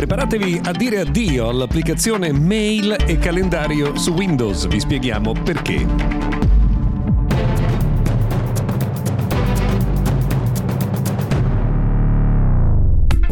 Preparatevi a dire addio all'applicazione Mail e calendario su Windows. Vi spieghiamo perché.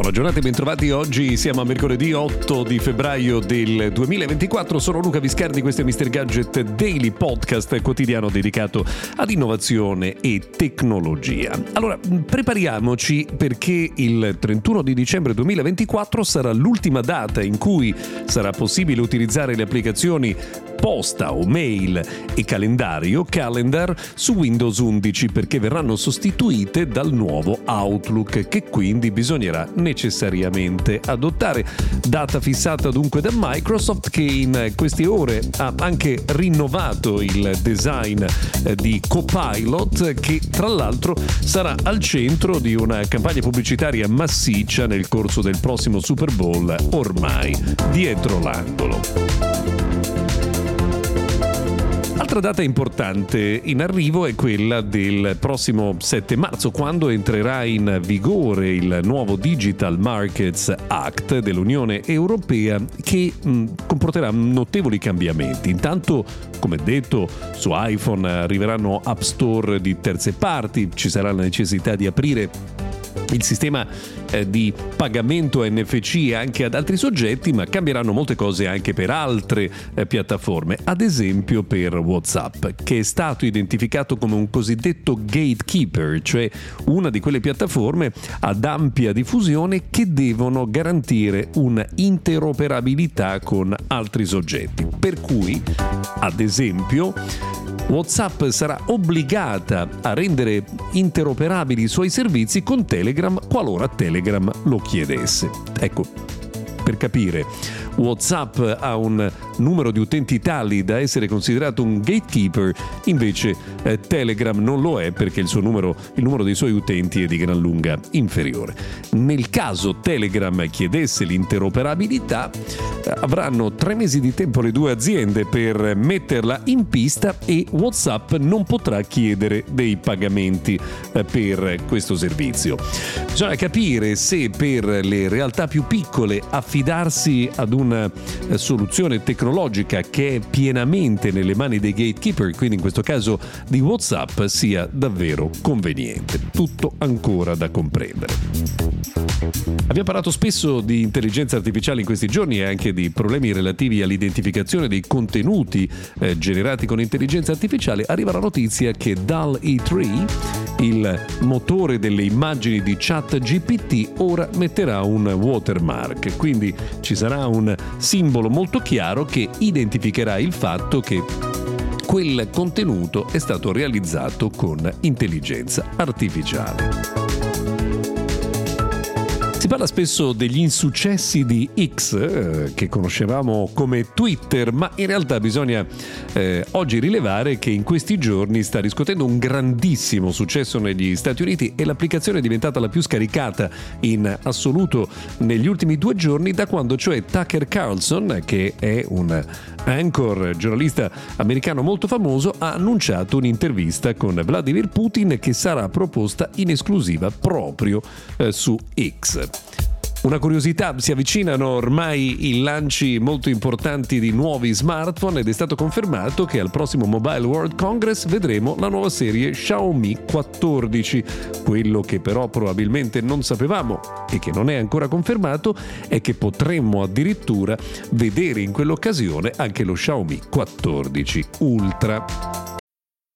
Buona giornata e bentrovati. Oggi siamo a mercoledì 8 di febbraio del 2024. Sono Luca Viscardi, questo è Mr. Gadget Daily Podcast quotidiano dedicato ad innovazione e tecnologia. Allora, prepariamoci perché il 31 di dicembre 2024 sarà l'ultima data in cui sarà possibile utilizzare le applicazioni posta o mail e calendario calendar su Windows 11 perché verranno sostituite dal nuovo Outlook che quindi bisognerà necessariamente adottare. Data fissata dunque da Microsoft che in queste ore ha anche rinnovato il design eh, di Copilot che tra l'altro sarà al centro di una campagna pubblicitaria massiccia nel corso del prossimo Super Bowl ormai dietro l'angolo. Altra data importante in arrivo è quella del prossimo 7 marzo, quando entrerà in vigore il nuovo Digital Markets Act dell'Unione Europea che mh, comporterà notevoli cambiamenti. Intanto, come detto, su iPhone arriveranno app store di terze parti, ci sarà la necessità di aprire il sistema eh, di pagamento NFC anche ad altri soggetti, ma cambieranno molte cose anche per altre eh, piattaforme, ad esempio per WhatsApp, che è stato identificato come un cosiddetto gatekeeper, cioè una di quelle piattaforme ad ampia diffusione che devono garantire un'interoperabilità con altri soggetti. Per cui, ad esempio, WhatsApp sarà obbligata a rendere interoperabili i suoi servizi con Telegram qualora Telegram lo chiedesse. Ecco, per capire, WhatsApp ha un numero di utenti tali da essere considerato un gatekeeper, invece eh, Telegram non lo è perché il, numero, il numero dei suoi utenti è di gran lunga inferiore. Nel caso Telegram chiedesse l'interoperabilità, eh, avranno tre mesi di tempo le due aziende per metterla in pista e WhatsApp non potrà chiedere dei pagamenti eh, per questo servizio. Bisogna capire se per le realtà più piccole affidarsi ad una eh, soluzione tecnologica che è pienamente nelle mani dei gatekeeper, quindi in questo caso di WhatsApp, sia davvero conveniente. Tutto ancora da comprendere. Abbiamo parlato spesso di intelligenza artificiale in questi giorni e anche di problemi relativi all'identificazione dei contenuti eh, generati con intelligenza artificiale. Arriva la notizia che DAL E3 il motore delle immagini di ChatGPT ora metterà un watermark, quindi ci sarà un simbolo molto chiaro che identificherà il fatto che quel contenuto è stato realizzato con intelligenza artificiale. Si parla spesso degli insuccessi di X, eh, che conoscevamo come Twitter, ma in realtà bisogna eh, oggi rilevare che in questi giorni sta riscuotendo un grandissimo successo negli Stati Uniti e l'applicazione è diventata la più scaricata in assoluto negli ultimi due giorni, da quando cioè Tucker Carlson, che è un anchor giornalista americano molto famoso, ha annunciato un'intervista con Vladimir Putin che sarà proposta in esclusiva proprio eh, su X. Una curiosità, si avvicinano ormai i lanci molto importanti di nuovi smartphone ed è stato confermato che al prossimo Mobile World Congress vedremo la nuova serie Xiaomi 14. Quello che però probabilmente non sapevamo e che non è ancora confermato è che potremmo addirittura vedere in quell'occasione anche lo Xiaomi 14 Ultra.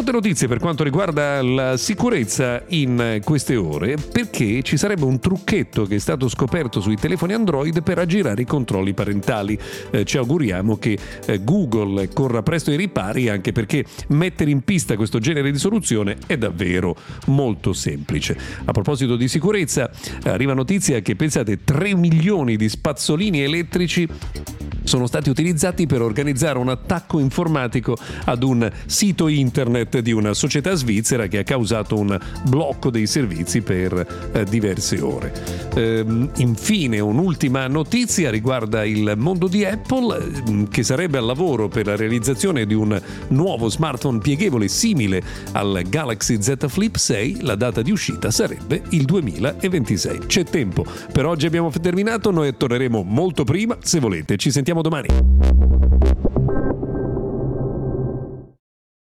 Brutte notizie per quanto riguarda la sicurezza in queste ore perché ci sarebbe un trucchetto che è stato scoperto sui telefoni Android per aggirare i controlli parentali. Eh, ci auguriamo che eh, Google corra presto ai ripari anche perché mettere in pista questo genere di soluzione è davvero molto semplice. A proposito di sicurezza, arriva notizia che pensate 3 milioni di spazzolini elettrici sono stati utilizzati per organizzare un attacco informatico ad un sito internet di una società svizzera che ha causato un blocco dei servizi per eh, diverse ore. Ehm, infine, un'ultima notizia riguarda il mondo di Apple ehm, che sarebbe al lavoro per la realizzazione di un nuovo smartphone pieghevole simile al Galaxy Z Flip 6. La data di uscita sarebbe il 2026. C'è tempo. Per oggi abbiamo terminato, noi torneremo molto prima. Se volete, ci sentiamo domani.